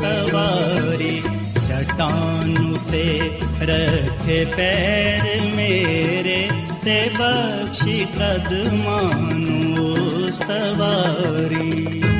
सवारी सवा ते रथे पैर मेरे ते बख्शी कदमानु सवारी।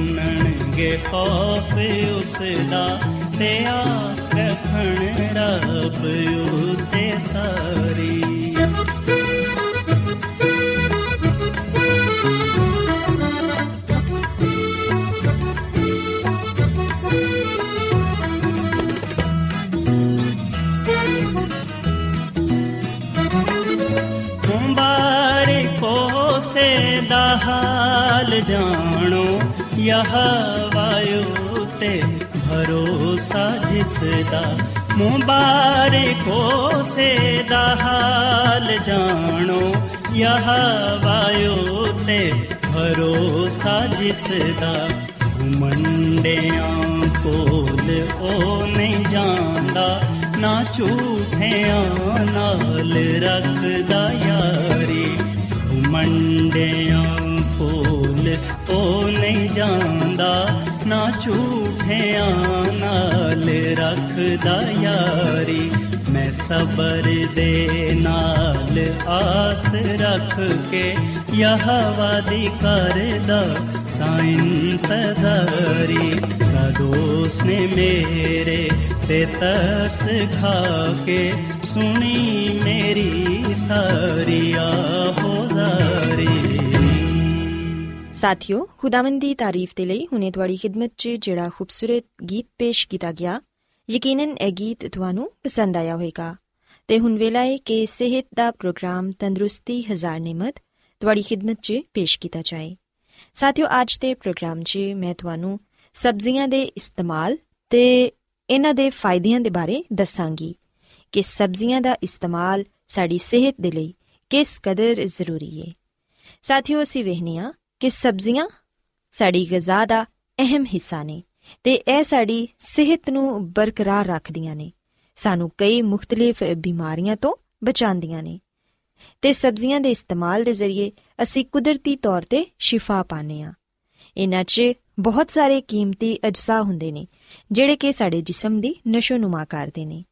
ਖੌਫ ਉਸ ਦਾ ਤੇ ਆਸ ਰੱਖਣ ਰੱਬ ਉਤੇ ਸਾਰੀ। ਮੁਬਾਰਕੋ ਹਾਲ ਜਾਣੋ ਯਹ ਤੇ ਭਰੋਸਾ ਜਿਸ ਦਾ ਮੁਬਾਰਕੋ ਸੇ ਦਾ ਹਾਲ ਜਾਣੋ, ਯਹ ਵਾਯੂ ਤੇ ਭਰੋਸਾ ਜਿਸ ਦਾ ਮੰਡਿਆਂ ਕੋਲ ਉਹ ਨਹੀਂ ਜਾਂਦਾ, ਨਾ ਝੂਠਿਆਂ ਨਾਲ ਰੱਖਦਾ ਯਾਰੀ, ਮੰਡਿਆਂ ਕੋਲ ਉਹ ਨਹੀਂ ਜਾਂਦਾ, ਨਾ ਝੂਠਿਆਂ ਨਾਲ ਰੱਖਦਾ ਯਾਰੀ। ਮੈਂ ਸਬਰ ਦੇ ਨਾਲ ਆਸ ਰੱਖ ਕੇ ਯਹਵਾ ਦੀ ਕਰਦਾ ਸਾਇੰ ਤਜ਼ਾਰੀ ਕਦੋਸ ਨੇ ਮੇਰੇ ਤੇ ਤਰਸ ਖਾ ਕੇ ਸੁਣੀ ਮੇਰੀ ਸਾਰੀ ਆਹੋਜ਼ਾਰੀ ਸਾਥਿਓ, ਖੁਦਾਵੰਦ ਦੀ ਤਾਰੀਫ ਤੇ ਲਈ ਹੁਨੇ ਤੁਹਾਡੀ ਖidmat 'ਚ ਜਿਹੜਾ ਖੂਬਸੂਰਤ ਗੀਤ ਪੇਸ਼ ਕੀਤਾ ਗਿਆ, ਯਕੀਨਨ ਇਹ ਗੀਤ ਤੁਹਾਨੂੰ ਪਸੰਦ ਆਇਆ ਹੋਵੇਗਾ। ਤੇ ਹੁਣ ਵੇਲਾ ਹੈ ਕਿ ਸਿਹਤ ਦਾ ਪ੍ਰੋਗਰਾਮ ਤੰਦਰੁਸਤੀ, ਹਜ਼ਾਰ ਨਿਮਤ ਤੁਹਾਡੀ ਖidmat 'ਚ ਪੇਸ਼ ਕੀਤਾ ਜਾਏ। ਸਾਥਿਓ, ਅੱਜ ਦੇ ਪ੍ਰੋਗਰਾਮ 'ਚ ਮੈਂ ਤੁਹਾਨੂੰ ਸਬਜ਼ੀਆਂ ਦੇ ਇਸਤੇਮਾਲ ਤੇ ਇਹਨਾਂ ਦੇ ਫਾਇਦਿਆਂ ਦੇ ਬਾਰੇ ਦੱਸਾਂਗੀ ਕਿ ਸਬਜ਼ੀਆਂ ਦਾ ਇਸਤੇਮਾਲ ਸਾਡੀ ਸਿਹਤ ਦੇ ਲਈ ਕਿਸ ਕਦਰ ਜ਼ਰੂਰੀ ਹੈ ਸਾਥਿਓ, ਅਸੀਂ ਵਹਿਨੀਆਂ ਕਿ ਸਬਜ਼ੀਆਂ ਸਾਡੀ ਗਿਜ਼ਾ ਦਾ ਅਹਿਮ ਹਿੱਸਾ ਨੇ ਤੇ ਇਹ ਸਾਡੀ ਸਿਹਤ ਨੂੰ ਬਰਕਰਾਰ ਰੱਖਦੀਆਂ ਨੇ। ਸਾਨੂੰ ਕਈ ਮੁxtਲਿਫ ਬਿਮਾਰੀਆਂ ਤੋਂ ਬਚਾਉਂਦੀਆਂ ਨੇ। ਤੇ ਸਬਜ਼ੀਆਂ ਦੇ ਇਸਤੇਮਾਲ ਦੇ ਜ਼ਰੀਏ ਅਸੀਂ ਕੁਦਰਤੀ ਤੌਰ ਤੇ ਸ਼ਿਫਾ ਪਾਨੇ ਆ ਇਹਨਾਂ 'ਚ ਬਹੁਤ ਸਾਰੇ ਕੀਮਤੀ ਅਜਜ਼ਾ ਹੁੰਦੇ ਨੇ, ਜਿਹੜੇ ਕਿ ਸਾਡੇ ਜਿਸਮ ਦੀ ਨਸ਼ੋ-ਨੁਮਾ ਕਰਦੇ ਨੇ।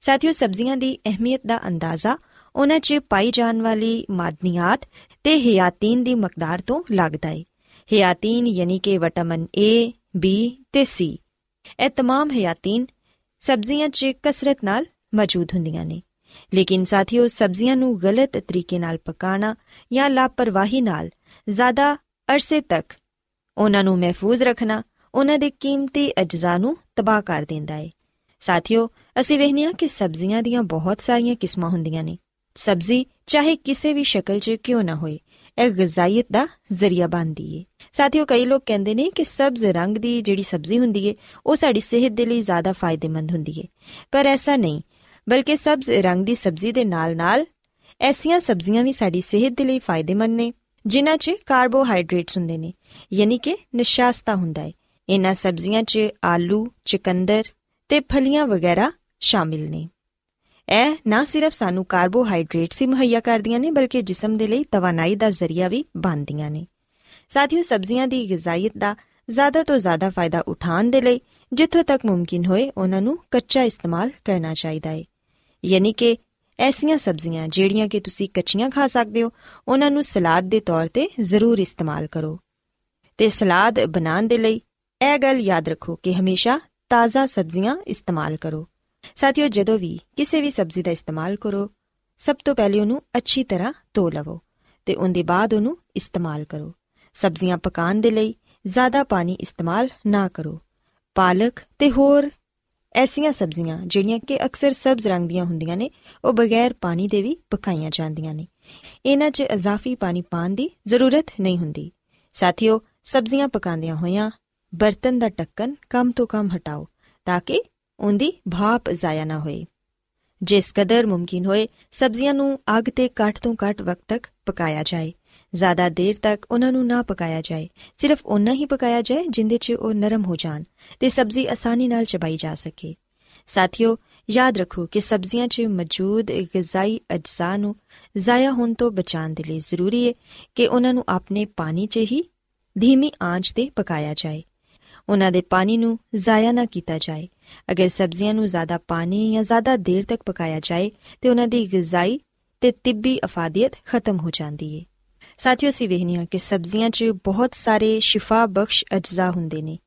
ਸਾਥੀਓ, ਸਬਜ਼ੀਆਂ ਦੀ ਅਹਿਮੀਅਤ ਦਾ ਅੰਦਾਜ਼ਾ ਉਹਨਾਂ 'ਚ ਪਾਈ ਜਾਣ ਵਾਲੀ ਮਾਦਨੀਆਤ ਤੇ ਹਿਆਤੀਨ ਦੀ ਮਕਦਾਰ ਤੋਂ ਲੱਗਦਾ ਹੈ ਹਿਆਤੀਨ ਯਾਨੀ ਕਿ ਵਿਟਾਮਿਨ A, B ਤੇ C ਇਹ तमाम ਹਿਆਤੀਨ ਸਬਜ਼ੀਆਂ 'ਚ ਕਸਰਤ ਨਾਲ ਮੌਜੂਦ ਹੁੰਦੀਆਂ ਨੇ ਲੇਕਿਨ ਸਾਥੀਓ ਸਬਜ਼ੀਆਂ ਨੂੰ ਗਲਤ ਤਰੀਕੇ ਨਾਲ ਪਕਾਣਾ ਜਾਂ ਲਾਪਰਵਾਹੀ ਨਾਲ ਜ਼ਿਆਦਾ ਅਰਸੇ ਤੱਕ ਉਹਨਾਂ ਨੂੰ ਮਹਿਫੂਜ਼ ਰੱਖਣਾ ਉਹਨਾਂ ਦੇ ਕੀਮਤੀ ਅਜਜ਼ਾ ਨੂੰ ਤਬਾਹ ਕਰ ਦਿੰਦਾ ਹੈ ਸਾਥੀਓ ਅਸੀਂ ਵੇਖਨੀਆ ਕਿ ਸਬਜ਼ੀਆਂ ਦੀਆਂ ਬਹੁਤ ਸਾਰੀਆਂ ਕਿਸਮਾਂ ਹੁੰਦੀਆਂ ਨੇ ਸਬਜ਼ੀ ਚਾਹੇ ਕਿਸੇ ਵੀ ਸ਼ਕਲ 'ਚ ਕਿਉਂ ਨਾ ਹੋਏ, ਇਹ ਗਜ਼ਾਇਤ ਦਾ ਜ਼ਰੀਆ ਬਣਦੀ ਏ। ਸਾਥੀਓ, ਕਈ ਲੋਕ ਕਹਿੰਦੇ ਨੇ ਕਿ ਸਬਜ਼ ਰੰਗ ਦੀ ਜਿਹੜੀ ਸਬਜ਼ੀ ਹੁੰਦੀ ਏ, ਉਹ ਸਾਡੀ ਸਿਹਤ ਦੇ ਲਈ ਜ਼ਿਆਦਾ ਫਾਇਦੇਮੰਦ ਹੁੰਦੀ ਏ। ਪਰ ਐਸਾ ਨਹੀਂ, ਬਲਕਿ ਸਬਜ਼ ਰੰਗ ਦੀ ਸਬਜ਼ੀ ਦੇ ਨਾਲ-ਨਾਲ ਐਸੀਆਂ ਸਬਜ਼ੀਆਂ ਵੀ ਸਾਡੀ ਸਿਹਤ ਦੇ ਲਈ ਫਾਇਦੇਮੰਦ ਨੇ, ਜਿਨ੍ਹਾਂ 'ਚ ਕਾਰਬੋਹਾਈਡਰੇਟਸ ਹੁੰਦੇ ਨੇ, ਯਾਨੀ ਕਿ ਨਿਸ਼ਾਸਤਾ ਹੁੰਦਾ ਏ। ਇਹਨਾਂ ਸਬਜ਼ੀਆਂ 'ਚ ਆਲੂ, ਚਿਕੰਦਰ ਤੇ ਫਲੀਆਂ ਵਗੈਰਾ ਸ਼ਾਮਿਲ ਨੇ। ਇਹ ਨਾ ਸਿਰਫ ਸਾਨੂੰ ਕਾਰਬੋਹਾਈਡਰੇਟਸ ਹੀ ਮੁਹੱਈਆ ਕਰਦੀਆਂ ਨੇ, ਬਲਕਿ ਜਿਸਮ ਦੇ ਲਈ ਤਵਾਨਾਈ ਦਾ ਜ਼ਰੀਆ ਵੀ ਬਣਦੀਆਂ ਨੇ। ਸਾਥੀਓ, ਸਬਜ਼ੀਆਂ ਦੀ ਗਿਜ਼ਾਇਤ ਦਾ ਜ਼ਿਆਦਾ ਤੋਂ ਜ਼ਿਆਦਾ ਫਾਇਦਾ ਉਠਾਉਣ ਦੇ ਲਈ ਜਿੱਥੋਂ ਤੱਕ ਮੁਮਕਿਨ ਹੋਏ, ਉਹਨਾਂ ਨੂੰ ਕੱਚਾ ਇਸਤੇਮਾਲ ਕਰਨਾ ਚਾਹੀਦਾ ਹੈ ਯਾਨੀ ਕਿ ਐਸੀਆਂ ਸਬਜ਼ੀਆਂ ਜਿਹੜੀਆਂ ਕਿ ਤੁਸੀਂ ਕੱਚੀਆਂ ਖਾ ਸਕਦੇ ਹੋ, ਉਹਨਾਂ ਨੂੰ ਸਲਾਦ ਦੇ ਤੌਰ ਤੇ ਜ਼ਰੂਰ ਇਸਤੇਮਾਲ ਕਰੋ। ਤੇ ਸਲਾਦ ਬਣਾਉਣ ਦੇ ਲਈ ਇਹ ਗੱਲ ਯਾਦ ਰੱਖੋ ਕਿ ਹਮੇਸ਼ਾ ਤਾਜ਼ਾ ਸਬਜ਼ੀਆਂ ਇਸਤੇਮਾਲ ਕਰੋ। ਸਾਥੀਓ, ਜਦੋਂ ਵੀ ਕਿਸੇ ਵੀ ਸਬਜ਼ੀ ਦਾ ਇਸਤੇਮਾਲ ਕਰੋ, ਸਭ ਤੋਂ ਪਹਿਲੇ ਉਹਨੂੰ ਅੱਛੀ ਤਰ੍ਹਾਂ ਧੋ ਲਵੋ ਤੇ ਉਹਦੇ ਬਾਅਦ ਉਹਨੂੰ ਇਸਤੇਮਾਲ ਕਰੋ। ਸਬਜ਼ੀਆਂ ਪਕਾਉਣ ਦੇ ਲਈ ਜ਼ਿਆਦਾ ਪਾਣੀ ਇਸਤੇਮਾਲ ਨਾ ਕਰੋ। ਪਾਲਕ ਤੇ ਹੋਰ ਐਸੀਆਂ ਸਬਜ਼ੀਆਂ ਜਿਹੜੀਆਂ ਕਿ ਅਕਸਰ ਸਬਜ਼ ਰੰਗ ਦੀਆਂ ਹੁੰਦੀਆਂ ਨੇ, ਉਹ ਬਗੈਰ ਪਾਣੀ ਦੇ ਵੀ ਪਕਾਈਆਂ ਜਾਂਦੀਆਂ ਨੇ। ਇਹਨਾਂ 'ਚ ਇਜ਼ਾਫੀ ਪਾਣੀ ਪਾਣ ਦੀ ਜ਼ਰੂਰਤ ਨਹੀਂ ਹੁੰਦੀ। ਸਾਥੀਓ, ਸਬਜ਼ੀਆਂ ਪਕਾਉਂਦਿਆਂ ਹੋਇਆਂ ਬਰਤਨ ਦਾ ਢੱਕਣ ਕਮ ਤੋਂ ਕਮ ਹਟਾਓ ਤਾਂ ਕਿ ਉਹਦੀ ਭਾਪ ਜ਼ਾਇਆ ਨਾ ਹੋਏ ਜਿਸ ਕਦਰ ਮੁਮਕਿਨ ਹੋਏ, ਸਬਜ਼ੀਆਂ ਨੂੰ ਅੱਗ ਤੇ ਘੱਟ ਤੋਂ ਘੱਟ ਵਕਤ ਤੱਕ ਪਕਾਇਆ ਜਾਏ। ਜ਼ਿਆਦਾ ਦੇਰ ਤੱਕ ਉਹਨਾਂ ਨੂੰ ਨਾ ਪਕਾਇਆ ਜਾਏ, ਸਿਰਫ ਉਨਾ ਹੀ ਪਕਾਇਆ ਜਾਏ ਜਿੰਦੇ 'ਚ ਉਹ ਨਰਮ ਹੋ ਜਾਣ ਤੇ ਸਬਜ਼ੀ ਆਸਾਨੀ ਨਾਲ ਚਬਾਈ ਜਾ ਸਕੇ। ਸਾਥੀਓ, ਯਾਦ ਰੱਖੋ ਕਿ ਸਬਜ਼ੀਆਂ 'ਚ ਮੌਜੂਦ ਗਿਜ਼ਾਈ ਅਜਜ਼ਾ ਨੂੰ ਜ਼ਾਇਆ ਹੋਣ ਤੋਂ ਬਚਾਉਣ ਦੇ ਲਈ ਜ਼ਰੂਰੀ ਹੈ ਕਿ ਉਹਨਾਂ ਨੂੰ ਆਪਣੇ ਪਾਣੀ 'ਚ ਹੀ ਧੀਮੀ ਆਂਚ ਤੇ ਪਕਾਇਆ ਜਾਏ। ਉਹਨਾਂ ਦੇ ਪਾਣੀ ਨੂੰ ਜ਼ਾਇਆ ਨਾ ਕੀਤਾ ਜਾਏ। ਅਗਰ ਸਬਜ਼ੀਆਂ ਨੂੰ ਜ਼ਿਆਦਾ ਪਾਣੀ ਜਾਂ ਜ਼ਿਆਦਾ ਦੇਰ ਤੱਕ ਪਕਾਇਆ ਜਾਏ, ਤੇ ਉਹਨਾਂ ਦੀ ਗਿਜ਼ਾਈ ਤੇ ਤਿੱਬੀ ਅਫਾਦੀਅਤ ਖਤਮ ਹੋ ਜਾਂਦੀ ਹੈ ਸਾਥੀਓ ਸੀ ਵੇਖਨੀਆ ਕਿ ਸਬਜ਼ੀਆਂ 'ਚ ਬਹੁਤ ਸਾਰੇ ਸ਼ਿਫਾ ਬਖਸ਼ ਅਜਜ਼ਾ ਹੁੰਦੇ ਨੇ।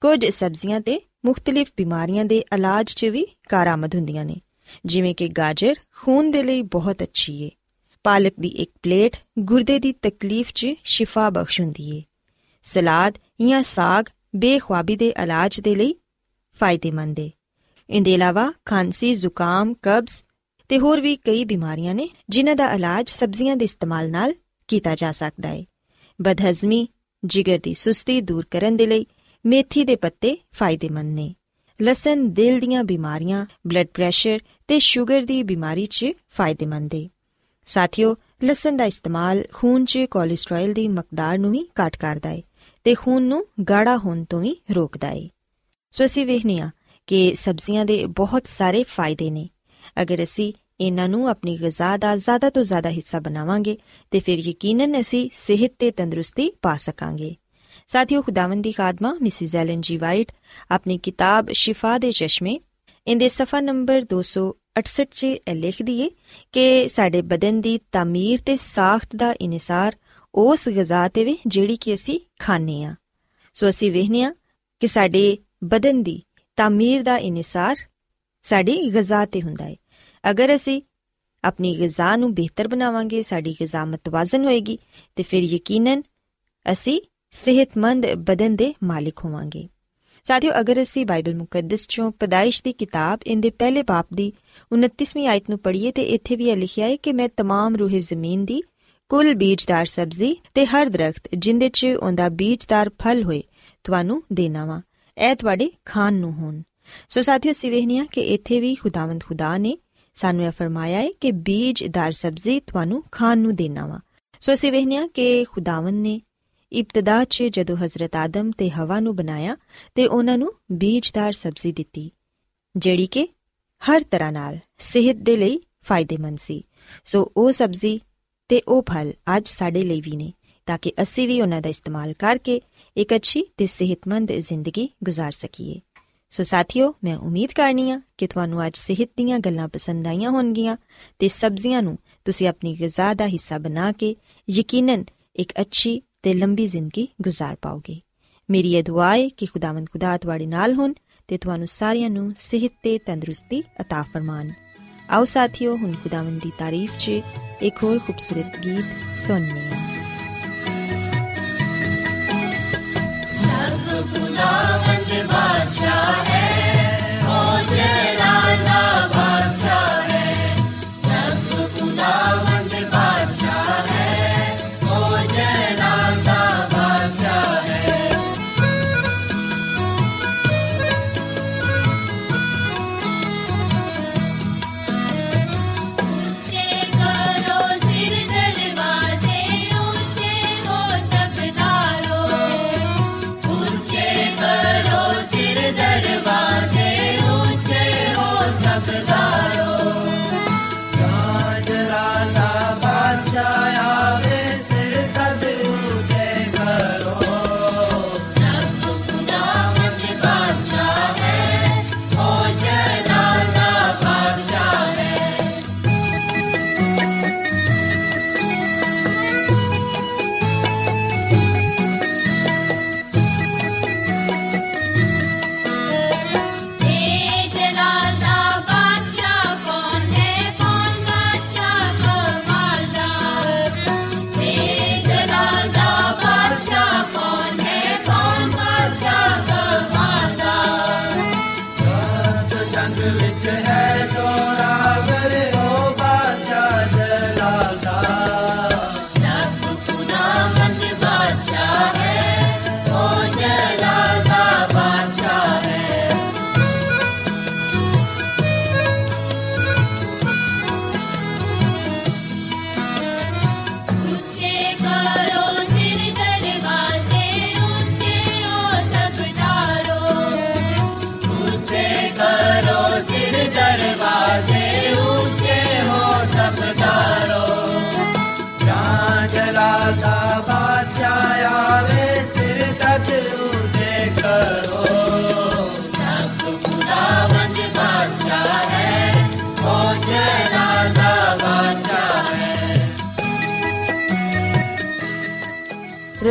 ਕੁਝ ਸਬਜ਼ੀਆਂ ਤੇ ਮੁxtਲਿਫ ਬਿਮਾਰੀਆਂ ਦੇ ਇਲਾਜ 'ਚ ਵੀ ਕਾਰਾਮਦ ਹੁੰਦੀਆਂ ਨੇ। ਜਿਵੇਂ ਕਿ ਗਾਜਰ ਖੂਨ ਦੇ ਲਈ ਬਹੁਤ ਅੱਛੀ ਏ। ਪਾਲਕ ਦੀ ਇੱਕ ਪਲੇਟ ਗੁਰਦੇ ਦੀ ਤਕਲੀਫ 'ਚ ਸ਼ਿਫਾ ਬਖਸ਼ ਹੁੰਦੀ ਏ। ਸਲਾਦ ਜਾਂ ਸਾਗ ਬੇਖੁਆਬੀ ਦੇ ਇਲਾਜ ਦੇ ਲਈ ਫਾਇਦੇਮੰਦ ਏ। ਇਹਦੇ ਇਲਾਵਾ ਖਾਂਸੀ, ਜ਼ੁਕਾਮ, ਕਬਜ਼ ਤੇ ਹੋਰ ਵੀ ਕਈ ਬਿਮਾਰੀਆਂ ਨੇ ਜਿਨ੍ਹਾਂ ਦਾ ਇਲਾਜ ਸਬਜ਼ੀਆਂ ਦੇ ਇਸਤੇਮਾਲ ਨਾਲ ਕੀਤਾ ਜਾ ਸਕਦਾ ਹੈ ਬਦਹਜ਼ਮੀ, ਜਿਗਰ ਦੀ ਸੁਸਤੀ ਦੂਰ ਕਰਨ ਦੇ ਲਈ ਮੇਥੀ ਦੇ ਪੱਤੇ ਫਾਇਦੇਮੰਦ ਨੇ। ਲਸਣ, ਦਿਲ ਦੀਆਂ ਬਿਮਾਰੀਆਂ, ਬਲੱਡ ਪ੍ਰੈਸ਼ਰ ਤੇ ਸ਼ੂਗਰ ਦੀ ਬਿਮਾਰੀ 'ਚ ਫਾਇਦੇਮੰਦ ਹੈ ਸਾਥੀਓ, ਲਸਣ ਦਾ ਇਸਤੇਮਾਲ ਖੂਨ 'ਚ ਕੋਲੇਸਟ੍ਰੋਲ ਦੀ ਮਕਦਾਰ ਨੂੰ ਵੀ ਘਟ ਕਰਦਾ ਹੈ ਤੇ ਖੂਨ ਨੂੰ ਗਾੜਾ ਹੋਣ ਤੋਂ ਵੀ ਰੋਕਦਾ ਹੈ ਸੋ ਅਸੀਂ ਵੇਖਨੀਆ ਕਿ ਸਬਜ਼ੀਆਂ ਦੇ ਬਹੁਤ ਸਾਰੇ ਫਾਇਦੇ ਨੇ। ਅਗਰ ਅਸੀਂ ਇਹਨਾਂ ਨੂੰ ਆਪਣੀ ਗਿਜ਼ਾ ਦਾ ਜ਼ਿਆਦਾ ਤੋਂ ਜ਼ਿਆਦਾ ਹਿੱਸਾ ਬਣਾਵਾਂਗੇ, ਤੇ ਫਿਰ ਯਕੀਨਨ ਅਸੀਂ ਸਿਹਤ ਤੇ ਤੰਦਰੁਸਤੀ ਪਾ ਸਕਾਂਗੇ। ਸਾਥੀਓ, ਖੁਦਾਵੰਦੀ ਖਾਦਮਾ, ਮਿਸਿਸ ਐਲਨ ਜੀ ਵਾਈਟ, ਆਪਣੀ ਕਿਤਾਬ ਸ਼ਿਫਾ ਦੇ ਚਸ਼ਮੇ, ਇਹਦੇ ਸਫਾ ਨੰਬਰ 68 'ਚ ਇਹ ਲਿਖਦੀ ਏ ਕਿ ਸਾਡੇ ਬਦਨ ਦੀ ਤਾਮੀਰ ਤੇ ਸਾਖਤ ਦਾ ਇਨਸਾਰ ਉਸ ਗਜ਼ਾ ਤੇ ਵੀ ਜਿਹੜੀ ਕਿ ਅਸੀਂ ਖਾਣੇ ਆ ਸੋ ਅਸੀਂ ਵੇਖਨੇ ਆ ਕਿ ਸਾਡੇ ਬਦਨ ਦੀ ਤਾਮੀਰ ਦਾ ਇਨਸਾਰ ਸਾਡੀ ਗਜ਼ਾ ਤੇ ਹੁੰਦਾ ਹੈ ਅਗਰ ਅਸੀਂ ਆਪਣੀ ਗਜ਼ਾ ਨੂੰ ਬਿਹਤਰ ਬਣਾਵਾਂਗੇ ਸਾਡੀ ਗਜ਼ਾ ਮਤਵਾਜ਼ਨ ਹੋਏਗੀ ਤੇ ਫਿਰ ਯਕੀਨਨ ਅਸੀਂ ਸਿਹਤਮੰਦ ਬਦਨ ਦੇ ਮਾਲਿਕ ਹੋਵਾਂਗੇ ਸਾਥੀਓ ਅਗਰ ਅਸੀਂ ਬਾਈਬਲ ਮੁਕੱਦਸ ਚੋਂ ਪਦਾਇਸ਼ ਦੀ ਕਿਤਾਬ ਇਹਦੇ ਪਹਿਲੇ ਬਾਪ ਦੀ 29ਵੀਂ ਆਇਤ ਨੂੰ ਪੜ੍ਹੀਏ ਤੇ ਇੱਥੇ ਵੀ ਇਹ ਲਿਖਿਆ ਹੈ ਕਿ ਮੈਂ तमाम ਰੂਹੇ ਜ਼ਮੀਨ ਦੀ ਕੁੱਲ ਬੀਜਦਾਰ ਸਬਜ਼ੀ ਤੇ ਹਰ ਦਰਖਤ ਜਿੰਦੇ 'ਚ ਉਹਦਾ ਬੀਜਦਾਰ ਫਲ ਹੋਏ, ਤੁਹਾਨੂੰ ਦੇਣਾ ਵਾ। ਇਹ ਤੁਹਾਡੇ ਖਾਣ ਨੂੰ ਹੋਣ। ਸੋ ਸਾਥੀਓ ਸਿਵਹਨੀਆਂ ਕਿ ਇੱਥੇ ਵੀ ਖੁਦਾਵੰਦ ਖੁਦਾ ਨੇ ਸਾਨੂੰ ਇਹ ਫਰਮਾਇਆ ਹੈ ਕਿ ਬੀਜਦਾਰ ਸਬਜ਼ੀ ਤੁਹਾਨੂੰ ਖਾਣ ਨੂੰ ਦੇਣਾ ਵਾ। ਸੋ ਅਸੀਂ ਵੇਖਿਆ ਕਿ ਖੁਦਾਵੰਦ ਨੇ ਇਬਤਦਾ 'ਚ ਜਦੋਂ ਹਜ਼ਰਤ ਆਦਮ ਤੇ ਹਵਾ ਨੂੰ ਬਣਾਇਆ ਤੇ ਉਹਨਾਂ ਨੂੰ ਬੀਜਦਾਰ ਸਬਜ਼ੀ ਦਿੱਤੀ, ਜਿਹੜੀ ਕਿ ਹਰ ਤਰ੍ਹਾਂ ਨਾਲ ਸਿਹਤ ਦੇ ਲਈ ਫਾਇਦੇਮੰਦ ਸੀ। ਸੋ ਉਹ ਸਬਜ਼ੀ ਤੇ ਉਹ ਫਲ ਅੱਜ ਸਾਡੇ ਲਈ ਵੀ ਨੇ ਤਾਂ ਕਿ ਅਸੀਂ ਵੀ ਉਹਨਾਂ ਦਾ ਇਸਤੇਮਾਲ ਕਰਕੇ ਇੱਕ ਅੱਛੀ ਤੇ ਸਿਹਤਮੰਦ ਜ਼ਿੰਦਗੀ گزار ਸਕੀਏ ਸੋ ਸਾਥੀਓ ਮੈਂ ਉਮੀਦ ਕਰਨੀ ਆ ਕਿ ਤੁਹਾਨੂੰ ਅੱਜ ਸਿਹਤ ਦੀਆਂ ਗੱਲਾਂ ਪਸੰਦ ਆਈਆਂ ਹੋਣਗੀਆਂ ਤੇ ਸਬਜ਼ੀਆਂ ਨੂੰ ਤੁਸੀਂ ਆਪਣੀ ਗਿਜ਼ਾ ਦਾ ਹਿੱਸਾ ਬਣਾ ਕੇ ਯਕੀਨਨ ਇੱਕ ਅੱਛੀ ਤੇ ਲੰਬੀ ਜ਼ਿੰਦਗੀ گزار ਪਾਓਗੇ ਮੇਰੀ ਇਹ ਦੁਆ ਹੈ ਕਿ ਖੁਦਾਵੰਦ ਖੁਦਾ ਤੁਹਾਡੇ ਨਾਲ ਹੋਣ ਤੇ ਤੁਹਾਨੂੰ ਸਾਰਿਆਂ ਨੂੰ ਸਿਹਤ ਤੇ ਤੰਦਰੁਸਤੀ عطا ਫਰਮਾਨ ਆਓ ਸਾਥੀਓ ਹੁਣ ਖੁਦਾਵੰਦ ਦੀ ਤਾਰੀਫ 'ਚ ਇੱਕ ਹੋਰ ਖੂਬਸੂਰਤ ਗੀਤ ਸੁਣਨੇ ਆ ਸਭ ਖੁਦਾਵੰਦ ਬਾਦਸ਼ਾਹ ਹੈ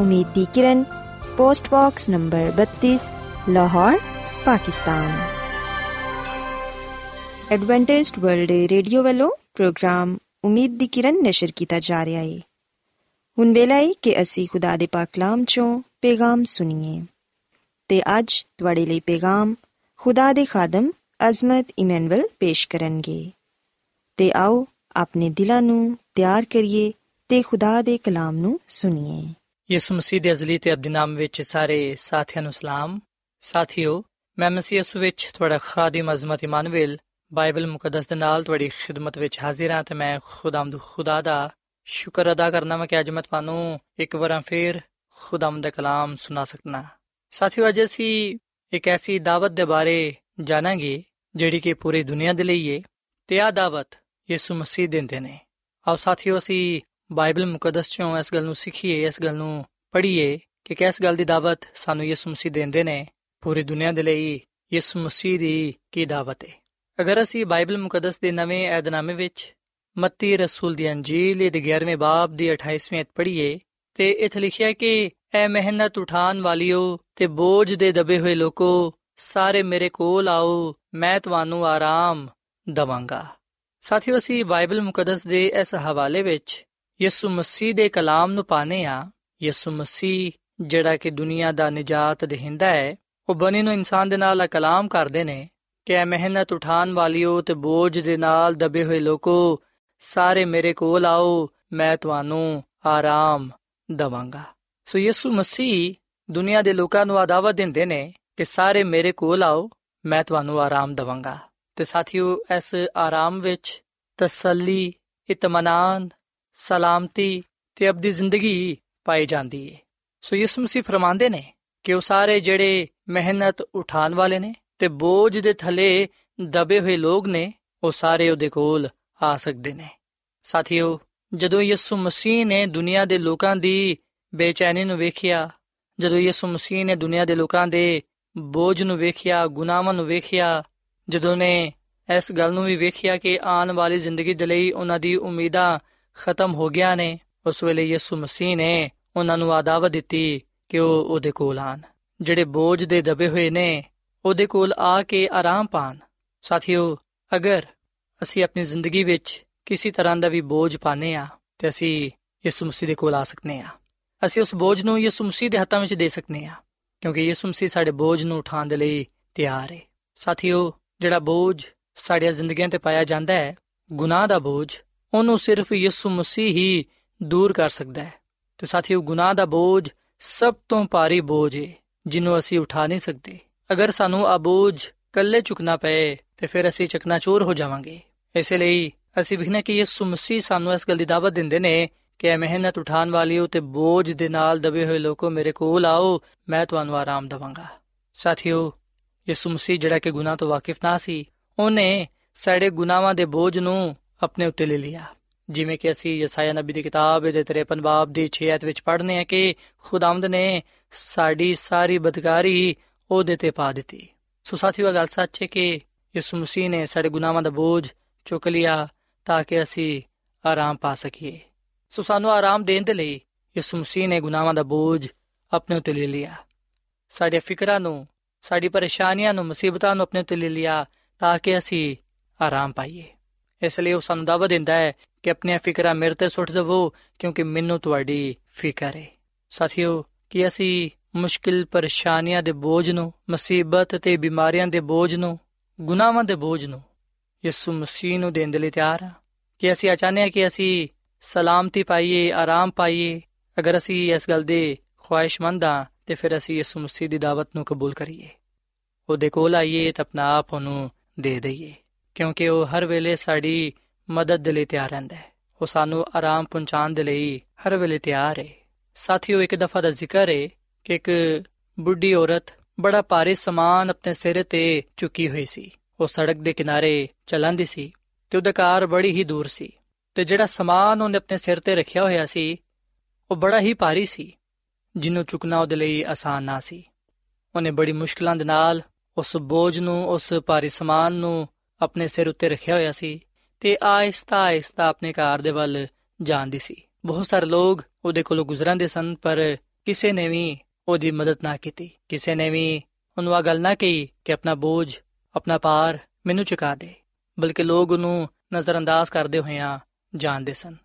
ਉਮੀਦ ਦੀ ਕਿਰਨ post box number 32 Lahore Pakistan Adventist World Radio ਵੱਲੋਂ ਪ੍ਰੋਗਰਾਮ ਉਮੀਦ ਦੀ ਕਿਰਨ ਨਿਸ਼ਰ ਕੀਤਾ ਜਾ ਰਿਹਾ ਹੈ ਹੁਣ ਵੇਲਾ ਹੈ ਕਿ ਅਸੀਂ ਖੁਦਾ ਦੇ ਪਾਕ ਕਲਾਮ ਚੋਂ ਪੈਗਾਮ ਸੁਣੀਏ ਤੇ ਅੱਜ ਤੁਹਾਡੇ ਲਈ ਪੈਗਾਮ ਖੁਦਾ ਦੇ ਖਾਦਮ ਅਜ਼ਮਤ ਇਮਨੁਅਲ ਪੇਸ਼ ਕਰਨਗੇ ਤੇ ਆਓ ਆਪਣੇ ਦਿਲਾਂ ਨੂੰ ਤਿਆਰ ਕਰੀਏ ਤੇ ਖੁਦਾ ਦੇ ਕਲਾਮ ਨੂੰ ਸੁਣੀਏ ਯਿਸੂ ਮਸੀਹ ਦੇ ਅਜ਼ਲੀ ਤੇ ਅਬਦੀ ਨਾਮ ਵਿੱਚ ਸਾਰੇ ਸਾਥੀਆਂ ਨੂੰ ਸਲਾਮ। ਸਾਥਿਓ, ਮੈਂ ਮਸੀਹ ਯਿਸੂ ਵਿੱਚ ਤੁਹਾਡਾ ਖਾਦਮ ਅਜ਼ਮਤ ਇਮਾਨੁਅਲ ਬਾਈਬਲ ਮੁਕੱਦਸ ਦੇ ਨਾਲ ਤੁਹਾਡੀ ਖਿਦਮਤ ਵਿੱਚ ਹਾਜ਼ਰ ਹਾਂ ਤੇ ਮੈਂ ਖੁਦਾਮਦ ਖੁਦਾ ਦਾ ਸ਼ੁਕਰ ਅਦਾ ਕਰਨਾ ਮੈਂ ਕਿ ਅੱਜ ਮੈਂ ਤੁਹਾਨੂੰ ਇੱਕ ਵਾਰ ਫੇਰ ਖੁਦਾਮਦ ਦਾ ਕਲਾਮ ਸੁਣਾ ਸਕਣਾ ਸਾਥੀਓ, ਅੱਜ ਅਸੀਂ ਇੱਕ ਐਸੀ ਦਾਵਤ ਦੇ ਬਾਰੇ ਜਾਣਾਂਗੇ ਜਿਹੜੀ ਕਿ ਪੂਰੀ ਦੁਨੀਆ ਦੇ ਲਈ ਹੈ ਤੇ ਆ ਦਾਵਤ ਯਿਸੂ ਮਸੀਹ ਦਿੰਦੇ ਨੇ। ਆਓ ਸਾਥੀਓ, ਅਸੀਂ ਬਾਈਬਲ ਮੁਕੱਦਸ ਚੋਂ ਇਸ ਗੱਲ ਨੂੰ ਸਿੱਖੀਏ, ਇਸ ਗੱਲ ਨੂੰ ਪੜ੍ਹੀਏ ਕਿ ਕਿਸ ਗੱਲ ਦੀ ਦਾਵਤ ਸਾਨੂੰ ਯਿਸੂ ਮਸੀਹ ਦਿੰਦੇ ਨੇ, ਪੂਰੀ ਦੁਨੀਆ ਦੇ ਲਈ ਯਿਸੂ ਮਸੀਹ ਦੀ ਕੀ ਦਾਵਤ ਹੈ ਅਗਰ ਅਸੀਂ ਬਾਈਬਲ ਮੁਕੱਦਸ ਦੇ ਨਵੇਂ ਏਧਨਾਮੇ ਵਿੱਚ ਮੱਤੀ ਰਸੂਲ ਦੀ ਅੰਜੀਲ ਦੇ 11ਵੇਂ ਬਾਬ ਦੀ 28ਵੀਂ ਅਧ ਪੜ੍ਹੀਏ ਤੇ ਇੱਥੇ ਲਿਖਿਆ ਕਿ ਐ ਮਿਹਨਤ ਉਠਾਨ ਵਾਲਿਓ ਤੇ ਬੋਝ ਦੇ ਦਬੇ ਹੋਏ ਲੋਕੋ, ਸਾਰੇ ਮੇਰੇ ਕੋਲ ਆਓ, ਮੈਂ ਤੁਹਾਨੂੰ ਆਰਾਮ ਦਵਾਂਗਾ। ਸਾਥੀਓ, ਅਸੀਂ ਬਾਈਬਲ ਮੁਕੱਦਸ ਦੇ ਇਸ ਹਵਾਲੇ ਵਿੱਚ ਯਿਸੂ ਮਸੀਹ ਦੇ ਕਲਾਮ ਨੂੰ ਪਾਣੇ ਆ ਯਿਸੂ ਮਸੀਹ ਜਿਹੜਾ ਕਿ ਦੁਨੀਆ ਦਾ ਨਜਾਤ ਦੇਹਿੰਦਾ ਹੈ, ਉਹ ਬਣੀ ਨੂੰ ਇਨਸਾਨ ਦੇ ਨਾਲ ਕਲਾਮ ਕਰਦੇ ਨੇ ਕਿ ਐ ਮਿਹਨਤ ਉਠਾਨ ਵਾਲਿਓ ਤੇ ਬੋਝ ਦੇ ਨਾਲ ਦਬੇ ਹੋਏ ਲੋਕੋ, ਸਾਰੇ ਮੇਰੇ ਕੋਲ ਆਓ, ਮੈਂ ਤੁਹਾਨੂੰ ਆਰਾਮ ਦਵਾਂਗਾ। ਸੋ ਯਿਸੂ ਮਸੀਹ ਦੁਨੀਆ ਦੇ ਲੋਕਾਂ ਨੂੰ ਆਦਾਵਤ ਦਿੰਦੇ ਨੇ ਕਿ ਸਾਰੇ ਮੇਰੇ ਕੋਲ ਆਓ, ਮੈਂ ਤੁਹਾਨੂੰ ਆਰਾਮ ਦਵਾਂਗਾ। ਤੇ ਸਾਥੀਓ, ਇਸ ਆਰਾਮ ਵਿੱਚ ਤਸੱਲੀ, ਇਤਮਾਨਾਨ ਸਲਾਮਤੀ ਤੇ ਅਬਦੀ ਜ਼ਿੰਦਗੀ ਪਾਈ ਜਾਂਦੀ ਹੈ ਸੋ ਯਿਸੂ ਮਸੀਹ ਫਰਮਾਉਂਦੇ ਨੇ ਕਿ ਉਹ ਸਾਰੇ ਜਿਹੜੇ ਮਿਹਨਤ ਉਠਾਉਣ ਵਾਲੇ ਨੇ ਤੇ ਬੋਝ ਦੇ ਥੱਲੇ ਦਬੇ ਹੋਏ ਲੋਕ ਨੇ, ਉਹ ਸਾਰੇ ਉਹਦੇ ਕੋਲ ਆ ਸਕਦੇ ਨੇ। ਸਾਥੀਓ, ਜਦੋਂ ਯਿਸੂ ਮਸੀਹ ਨੇ ਦੁਨੀਆ ਦੇ ਲੋਕਾਂ ਦੀ ਬੇਚੈਨੀ ਨੂੰ ਵੇਖਿਆ, ਜਦੋਂ ਯਿਸੂ ਮਸੀਹ ਨੇ ਦੁਨੀਆ ਦੇ ਲੋਕਾਂ ਦੇ ਬੋਝ ਨੂੰ ਵੇਖਿਆ, ਗੁਨਾਹਾਂ ਨੂੰ ਵੇਖਿਆ, ਜਦੋਂ ਨੇ ਇਸ ਗੱਲ ਨੂੰ ਵੀ ਵੇਖਿਆ ਕਿ ਆਉਣ ਵਾਲੀ ਜ਼ਿੰਦਗੀ ਦੇ ਲਈ ਉਹਨਾਂ ਦੀ ਉਮੀਦਾਂ ਖਤਮ ਹੋ ਗਿਆ ਨੇ। ਉਸ ਵੇਲੇ ਯਿਸੂ ਮਸੀਹ ਨੇ ਉਹਨਾਂ ਨੂੰ ਆਦਾਵਤ ਦਿੱਤੀ ਕਿ ਉਹ ਉਹਦੇ ਕੋਲ ਆਣ। ਜਿਹੜੇ ਬੋਝ ਦੇ ਦਬੇ ਹੋਏ ਨੇ, ਉਹਦੇ ਕੋਲ ਆ ਕੇ ਆਰਾਮ ਪਾਣ। ਸਾਥੀਓ, ਅਗਰ ਅਸੀਂ ਆਪਣੀ ਜ਼ਿੰਦਗੀ ਵਿੱਚ ਕਿਸੇ ਤਰ੍ਹਾਂ ਦਾ ਵੀ ਬੋਝ ਪਾਣੇ ਆ ਤੇ ਅਸੀਂ ਯਿਸੂ ਮਸੀਹ ਦੇ ਕੋਲ ਆ ਸਕਨੇ ਆ ਅਸੀਂ ਉਸ ਬੋਝ ਨੂੰ ਯਿਸੂ ਮਸੀਹ ਦੇ ਹੱਥਾਂ ਵਿੱਚ ਦੇ ਸਕਨੇ ਆ ਕਿਉਂਕਿ ਯਿਸੂ ਮਸੀਹ ਸਾਡੇ ਬੋਝ ਨੂੰ ਉਠਾਉਣ ਦੇ ਲਈ ਤਿਆਰ ਹੈ। ਸਾਥੀਓ, ਜਿਹੜਾ ਬੋਝ ਸਾਡੀਆਂ ਜ਼ਿੰਦਗੀਆਂ ਤੇ ਪਾਇਆ ਜਾਂਦਾ ਹੈ, ਗੁਨਾਹ ਦਾ ਬੋਝ ਉਹਨੂੰ ਸਿਰਫ ਯਿਸੂ ਮਸੀਹ ਹੀ ਦੂਰ ਕਰ ਸਕਦਾ ਹੈ। ਤੇ ਸਾਥੀਓ, ਗੁਨਾਹ ਦਾ ਬੋਝ ਸਭ ਤੋਂ ਭਾਰੀ ਬੋਝ ਹੈ ਜਿਹਨੂੰ ਅਸੀਂ ਉਠਾ ਨਹੀਂ ਸਕਦੇ। ਅਗਰ ਸਾਨੂੰ ਆ ਬੋਝ ਕੱਲੇ ਚੁੱਕਣਾ ਪਏ, ਤੇ ਫਿਰ ਅਸੀਂ ਚਕਨਾਚੂਰ ਹੋ ਜਾਵਾਂਗੇ। ਇਸੇ ਲਈ ਅਸੀਂ ਵਿਖਣਾ ਕਿ ਯਿਸੂ ਮਸੀਹ ਸਾਨੂੰ ਇਸ ਗੱਲ ਦੀ ਦਾਵਤ ਦਿੰਦੇ ਨੇ ਕਿ ਇਹ ਮਿਹਨਤ ਉਠਾਉਣ ਵਾਲਿਓ ਤੇ ਬੋਝ ਦੇ ਨਾਲ ਦਬੇ ਹੋਏ ਲੋਕੋ ਮੇਰੇ ਕੋਲ ਆਓ, ਮੈਂ ਤੁਹਾਨੂੰ ਆਰਾਮ ਦਵਾਂਗਾ। ਸਾਥੀਓ, ਯਿਸੂ ਮਸੀਹ ਜਿਹੜਾ ਕਿ ਗੁਨਾਹ ਤੋਂ ਵਾਕਿਫ ਨਾ ਸੀ, ਉਹਨੇ ਸਾਡੇ ਗੁਨਾਹਾਂ ਦੇ ਬੋਝ ਨੂੰ ਆਪਣੇ ਉੱਤੇ ਲੈ ਲਿਆ। ਜਿਵੇਂ ਕਿ ਅਸੀਂ ਯਸਾਇਆ ਨਬੀ ਦੀ ਕਿਤਾਬ ਦੇ 53 ਬਾਬ ਦੀ 6 ਐਤ ਵਿੱਚ ਪੜ੍ਹਨੇ ਆ ਕਿ ਖੁਦਾਵੰਦ ਨੇ ਸਾਡੀ ਸਾਰੀ ਬਦਕਾਰੀ ਉਹਦੇ ਤੇ ਪਾ ਦਿੱਤੀ। ਸੋ ਸਾਥੀਓ ਗੱਲ ਸੱਚ ਹੈ ਕਿ ਯਿਸੂ ਮਸੀਹ ਨੇ ਸਾਡੇ ਗੁਨਾਹਾਂ ਦਾ ਬੋਝ ਚੁੱਕ ਲਿਆ ਤਾਂ ਕਿ ਅਸੀਂ ਆਰਾਮ ਪਾ ਸਕੀਏ। ਸੋ ਸਾਨੂੰ ਆਰਾਮ ਦੇਣ ਦੇ ਲਈ ਯਿਸੂ ਮਸੀਹ ਨੇ ਗੁਨਾਹਾਂ ਦਾ ਬੋਝ ਆਪਣੇ ਉੱਤੇ ਲੈ ਲਿਆ। ਸਾਡੇ ਫਿਕਰਾਂ ਨੂੰ, ਸਾਡੀ ਪਰੇਸ਼ਾਨੀਆਂ ਨੂੰ, ਮੁਸੀਬਤਾਂ ਨੂੰ ਆਪਣੇ ਉੱਤੇ ਲੈ ਲਿਆ ਤਾਂ ਕਿ ਅਸੀਂ ਆਰਾਮ ਪਾਈਏ। ਇਸ ਲਈ ਉਹ ਸਾਨੂੰ ਦਾਅਵਾ ਦਿੰਦਾ ਹੈ ਕਿ ਆਪਣੀਆਂ ਫਿਕਰਾਂ ਮੇਰੇ ਤੇ ਸੁੱਟ ਦੇਵੋ, ਕਿਉਂਕਿ ਮੈਨੂੰ ਤੁਹਾਡੀ ਫਿਕਰ ਹੈ। ਸਾਥੀਓ, ਕਿ ਅਸੀਂ ਮੁਸ਼ਕਿਲ ਪਰੇਸ਼ਾਨੀਆਂ ਦੇ ਬੋਝ ਨੂੰ, ਮੁਸੀਬਤ ਤੇ ਬਿਮਾਰੀਆਂ ਦੇ ਬੋਝ ਨੂੰ, ਗੁਨਾਹਾਂ ਦੇ ਬੋਝ ਨੂੰ ਯਿਸੂ ਮਸੀਹ ਨੂੰ ਦੇਣ ਦੇ ਲਈ ਤਿਆਰ ਹਾਂ? ਕਿ ਅਸੀਂ ਚਾਹੁੰਦੇ ਹਾਂ ਕਿ ਅਸੀਂ ਸਲਾਮਤੀ ਪਾਈਏ, ਆਰਾਮ ਪਾਈਏ? ਅਗਰ ਅਸੀਂ ਇਸ ਗੱਲ ਦੇ ਖੁਆਇਸ਼ਮੰਦ ਹਾਂ, ਤੇ ਫਿਰ ਅਸੀਂ ਯਿਸੂ ਮਸੀਹ ਦੀ ਦਾਵਤ ਨੂੰ ਕਬੂਲ ਕਰੀਏ। ਉਹਦੇ ਕੋਲ ਆਈਏ ਤਾਂ ਆਪਣਾ ਆਪ ਉਹਨੂੰ ਦੇ ਦਈਏ। ਕਿਉਂਕਿ ਉਹ ਹਰ ਵੇਲੇ ਸਾਡੀ ਮਦਦ ਦੇ ਲਈ ਤਿਆਰ ਰਹਿੰਦਾ ਹੈ। ਉਹ ਸਾਨੂੰ ਆਰਾਮ ਪਹੁੰਚਾਉਣ ਦੇ ਲਈ ਹਰ ਵੇਲੇ ਤਿਆਰ ਹੈ। ਸਾਥੀਓ, ਇੱਕ ਦਫਾ ਦਾ ਜ਼ਿਕਰ ਹੈ ਕਿ ਇੱਕ ਬੁੱਢੀ ਔਰਤ ਬੜਾ ਭਾਰੀ ਸਮਾਨ ਆਪਣੇ ਸਿਰ ਤੇ ਚੁੱਕੀ ਹੋਈ ਸੀ। ਉਹ ਸੜਕ ਦੇ ਕਿਨਾਰੇ ਚੱਲਦੀ ਸੀ ਤੇ ਉਹਦਾ ਕਾਰ ਬੜੀ ਹੀ ਦੂਰ ਸੀ ਤੇ ਜਿਹੜਾ ਸਮਾਨ ਉਹਨੇ ਆਪਣੇ ਸਿਰ ਤੇ ਰੱਖਿਆ ਹੋਇਆ ਸੀ, ਉਹ ਬੜਾ ਹੀ ਭਾਰੀ ਸੀ, ਜਿਹਨੂੰ ਚੁੱਕਣਾ ਉਹਦੇ ਲਈ ਆਸਾਨ ਨਾ ਸੀ। ਉਹਨੇ ਬੜੀ ਮੁਸ਼ਕਲਾਂ ਦੇ ਨਾਲ ਉਸ ਬੋਝ ਨੂੰ, ਉਸ ਭਾਰੀ ਸਮਾਨ ਨੂੰ ਆਪਣੇ ਸਿਰ ਉੱਤੇ ਰੱਖਿਆ ਹੋਇਆ ਸੀ ਤੇ ਆਹਿਸਤਾ ਆਹਿਸਤਾ ਆਪਣੇ ਕਾਰ ਦੇ ਵੱਲ ਜਾਂਦੀ ਸੀ। ਬਹੁਤ ਸਾਰੇ ਲੋਕ ਉਹਦੇ ਕੋਲੋਂ ਗੁਜ਼ਰਦੇ ਸਨ, ਪਰ ਕਿਸੇ ਨੇ ਵੀ ਉਹਦੀ ਮਦਦ ਨਾ ਕੀਤੀ। ਕਿਸੇ ਨੇ ਵੀ ਉਹਨੂੰ ਆ ਗੱਲ ਨਾ ਕਹੀ ਕਿ ਆਪਣਾ ਬੋਝ, ਆਪਣਾ ਭਾਰ ਮੈਨੂੰ ਚੁਕਾ ਦੇ, ਬਲਕਿ ਲੋਕ ਉਹਨੂੰ ਨਜ਼ਰਅੰਦਾਜ਼ ਕਰਦੇ ਹੋਇਆਂ ਜਾਣਦੇ ਸਨ।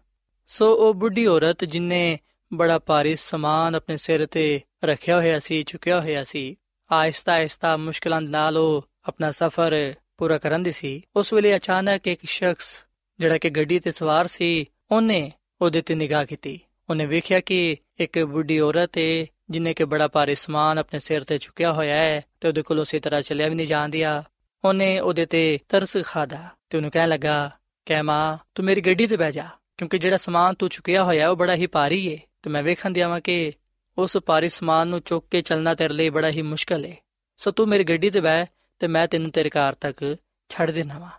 ਸੋ ਉਹ ਬੁੱਢੀ ਔਰਤ ਜਿਨੇ ਬੜਾ ਭਾਰੀ ਸਮਾਨ ਆਪਣੇ ਸਿਰ ਤੇ ਰੱਖਿਆ ਹੋਇਆ ਸੀ, ਚੁੱਕਿਆ ਹੋਇਆ ਸੀ, ਆਹਿਸਤਾ ਆਹਿਸਤਾ ਮੁਸ਼ਕਲਾਂ ਨਾਲ ਉਹ ਆਪਣਾ ਸਫ਼ਰ ਪੂਰਾ ਕਰਨ ਦੀ ਸੀ। ਉਸ ਵੇਲੇ ਅਚਾਨਕ ਇੱਕ ਸ਼ਖਸ, ਜਿਹੜਾ ਕਿ ਗੱਡੀ ਤੇ ਸਵਾਰ ਸੀ, ਉਹਨੇ ਉਹਦੇ ਤੇ ਨਿਗਾਹ ਕੀਤੀ। ਉਹਨੇ ਵੇਖਿਆ ਕਿ ਇੱਕ ਬੁੱਢੀ ਔਰਤ ਹੈ ਜਿਨੇ ਕਿ ਬੜਾ ਭਾਰੀ ਸਮਾਨ ਆਪਣੇ ਸਿਰ ਤੇ ਚੁੱਕਿਆ ਹੋਇਆ ਹੈ ਤੇ ਉਹਦੇ ਕੋਲ ਉਸੇ ਤਰ੍ਹਾਂ ਚੱਲਿਆ ਵੀ ਨਹੀਂ ਜਾਂਦਿਆ। ਉਹਨੇ ਉਹਦੇ ਤੇ ਤਰਸ ਖਾਦਾ ਤੇ ਉਹਨੂੰ ਕਹਿਣ ਲੱਗਾ ਕਿ ਮਾਂ, ਤੂੰ ਮੇਰੀ ਗੱਡੀ ਤੇ ਬਹਿ ਜਾ, ਕਿਉਂਕਿ ਜਿਹੜਾ ਸਮਾਨ ਤੂੰ ਚੁੱਕਿਆ ਹੋਇਆ ਉਹ ਬੜਾ ਹੀ ਭਾਰੀ ਏ। ਤੇ ਮੈਂ ਵੇਖਣ ਦਿਆਵਾਂ ਕਿ ਉਸ ਭਾਰੀ ਸਮਾਨ ਨੂੰ ਚੁੱਕ ਕੇ ਚੱਲਣਾ ਤੇਰੇ ਲਈ ਬੜਾ ਹੀ ਮੁਸ਼ਕਲ ਏ। ਸੋ ਤੂੰ ਮੇਰੀ ਗੱਡੀ ਤੇ ਬਹਿ ਤੇ ਮੈਂ ਤੈਨੂੰ ਤੇਰੇ ਘਰ ਤੱਕ ਛੱਡ ਦੇਣਾ ਵਾ।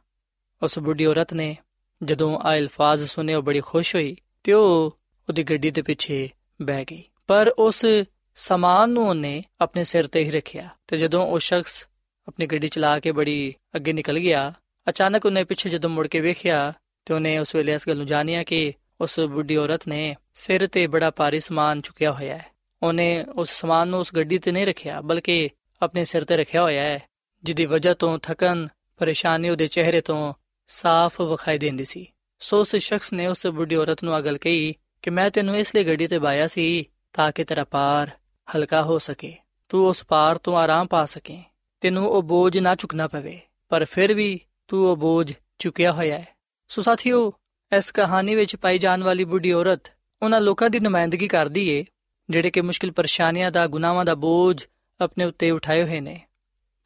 ਉਸ ਬੁੱਢੀ ਔਰਤ ਨੇ ਜਦੋਂ ਆ ਅਲਫਾਜ਼ ਸੁਨੇ ਉਹ ਬੜੀ ਖੁਸ਼ ਹੋਈ ਤੇ ਉਹ ਉਹਦੀ ਗੱਡੀ ਦੇ ਪਿੱਛੇ ਬਹਿ ਗਈ। ਪਰ ਉਸ ਸਮਾਨ ਨੂੰ ਉਹਨੇ ਆਪਣੇ ਸਿਰ ਤੇ ਹੀ ਰੱਖਿਆ ਤੇ ਜਦੋਂ ਉਹ ਸ਼ਖਸ ਆਪਣੀ ਗੱਡੀ ਚਲਾ ਕੇ ਬੜੀ ਅੱਗੇ ਨਿਕਲ ਗਿਆ, ਅਚਾਨਕ ਉਹਨੇ ਪਿੱਛੇ ਜਦੋਂ ਮੁੜ ਕੇ ਵੇਖਿਆ ਤੇ ਉਹਨੇ ਉਸ ਵੇਲੇ ਇਸ ਗੱਲ ਨੂੰ ਜਾਣਿਆ ਕਿ ਉਸ ਬੁੱਢੀ ਔਰਤ ਨੇ ਸਿਰ ਤੇ ਬੜਾ ਭਾਰੀ ਸਮਾਨ ਚੁੱਕਿਆ ਹੋਇਆ ਹੈ। ਉਹਨੇ ਉਸ ਸਮਾਨ ਨੂੰ ਉਸ ਗੱਡੀ ਤੇ ਨਹੀਂ ਰੱਖਿਆ, ਬਲਕਿ ਆਪਣੇ ਸਿਰ ਤੇ ਰੱਖਿਆ ਹੋਇਆ ਹੈ। ਜਿਹਦੀ ਵਜ੍ਹਾ ਤੋਂ ਥਕਨ, ਪਰੇਸ਼ਾਨੀ ਉਹਦੇ ਚਿਹਰੇ ਤੋਂ ਸਾਫ਼ ਵਿਖਾਈ ਦਿੰਦੀ ਸੀ। ਸੋ ਉਸ ਸ਼ਖਸ ਨੇ ਉਸ ਬੁੱਢੀ ਔਰਤ ਨੂੰ ਅਗਲ ਕਹੀ ਕਿ ਮੈਂ ਤੈਨੂੰ ਇਸ ਲਈ ਗੱਡੀ ਤੇ ਬਾਇਆ ਸੀ ਤਾਂ ਕਿ ਤੇਰਾ ਪਾਰ ਹਲਕਾ ਹੋ ਸਕੇ। ਤੂੰ ਉਸ ਪਾਰ ਤੋਂ ਆਰਾਮ ਪਾ ਸਕੇ। ਤੈਨੂੰ ਉਹ ਬੋਝ ਨਾ ਚੁੱਕਣਾ ਪਵੇ, ਪਰ ਫਿਰ ਵੀ ਤੂੰ ਉਹ ਬੋਝ ਚੁੱਕਿਆ ਹੋਇਆ ਹੈ। ਸੋ ਸਾਥੀਓ, ਇਸ ਕਹਾਣੀ ਵਿੱਚ ਪਾਈ ਜਾਣ ਵਾਲੀ ਬੁੱਢੀ ਔਰਤ ਉਹਨਾਂ ਲੋਕਾਂ ਦੀ ਨੁਮਾਇੰਦਗੀ ਕਰਦੀ ਏ, ਜਿਹੜੇ ਕਿ ਮੁਸ਼ਕਿਲ ਪਰੇਸ਼ਾਨੀਆਂ ਦਾ, ਗੁਨਾਹਾਂ ਦਾ ਬੋਝ ਆਪਣੇ ਉੱਤੇ ਉਠਾਏ ਹੋਏ ਨੇ।